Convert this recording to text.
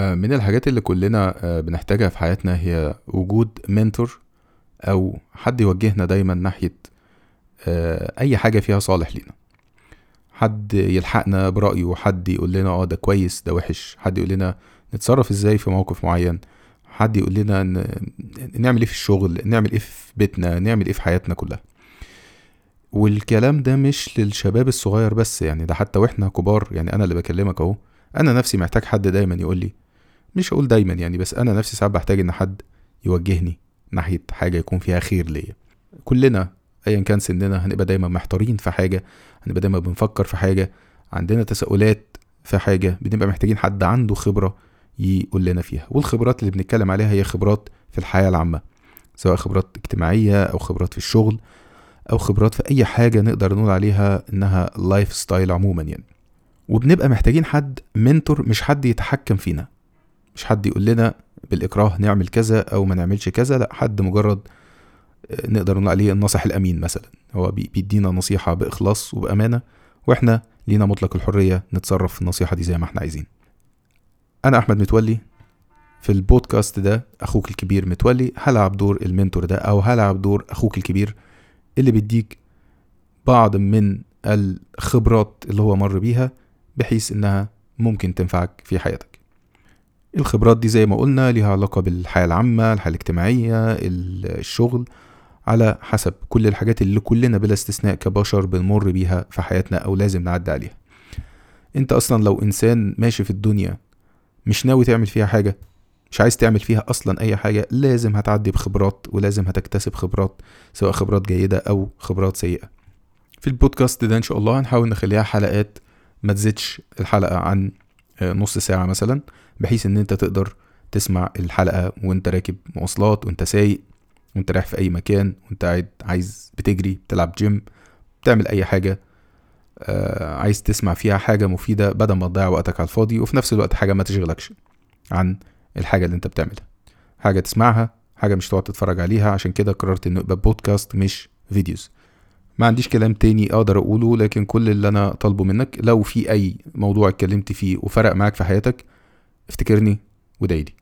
آه، من الحاجات اللي كلنا آه، بنحتاجها في حياتنا هي وجود منتور أو حد يوجهنا دايما ناحية آه، أي حاجة فيها صالح لينا. حد يلحقنا برأيه حد يقول لنا آه ده كويس ده وحش. حد يقول لنا نتصرف إزاي في موقف معين. حد يقول لنا نعمل إيه في الشغل نعمل إيه في بيتنا نعمل إيه في حياتنا كلها. والكلام ده مش للشباب الصغير بس يعني ده حتى وإحنا كبار يعني أنا اللي بكلمك أهو. أنا نفسي محتاج حد دايما يقول لي مش هقول دايما يعني بس أنا نفسي ساعات بحتاج إن حد يوجهني ناحية حاجة يكون فيها خير ليا. كلنا ايا كان سننا هنبقى دايما محتارين في حاجة هنبقى دايما بنفكر في حاجة عندنا تساؤلات في حاجة بنبقى محتاجين حد عنده خبرة يقول لنا فيها. والخبرات اللي بنتكلم عليها هي خبرات في الحياة العامة سواء خبرات اجتماعية أو خبرات في الشغل أو خبرات في أي حاجة نقدر نقول عليها إنها lifestyle عموما يعني. وبنبقى محتاجين حد منتور مش حد يتحكم فينا. مش حد يقول لنا بالإكراه نعمل كذا أو ما نعملش كذا لا حد مجرد آه، نقدر نقول عليه الناصح الأمين مثلا. هو بي- بيدينا نصيحة بإخلاص وبأمانة وإحنا لينا مطلق الحرية نتصرف في النصيحة دي زي ما إحنا عايزين. أنا أحمد متولي في البودكاست ده أخوك الكبير متولي هلعب دور المنتور ده أو هلعب دور أخوك الكبير؟ اللي بيديك بعض من الخبرات اللي هو مر بيها بحيث إنها ممكن تنفعك في حياتك. الخبرات دي زي ما قلنا ليها علاقة بالحياة العامة الحياة الاجتماعية ال- الشغل على حسب كل الحاجات اللي كلنا بلا استثناء كبشر بنمر بيها في حياتنا أو لازم نعدي عليها. أنت أصلا لو إنسان ماشي في الدنيا مش ناوي تعمل فيها حاجة مش عايز تعمل فيها أصلا أي حاجة لازم هتعدي بخبرات ولازم هتكتسب خبرات سواء خبرات جيدة أو خبرات سيئة. في البودكاست ده إن شاء الله هنحاول نخليها حلقات ما تزيدش الحلقة عن نص ساعة مثلا بحيث إن أنت تقدر تسمع الحلقة وأنت راكب مواصلات وأنت سايق وأنت رايح في أي مكان وأنت قاعد عايز بتجري بتلعب جيم بتعمل أي حاجة آه عايز تسمع فيها حاجة مفيدة بدل ما تضيع وقتك على الفاضي وفي نفس الوقت حاجة ما تشغلكش عن الحاجة اللي أنت بتعملها. حاجة تسمعها حاجة مش تقعد تتفرج عليها عشان كده قررت إنه يبقى بودكاست مش فيديوز ما عنديش كلام تاني أقدر أقوله لكن كل اللي أنا طالبه منك لو في أي موضوع اتكلمت فيه وفرق معاك في حياتك افتكرني ودايلي.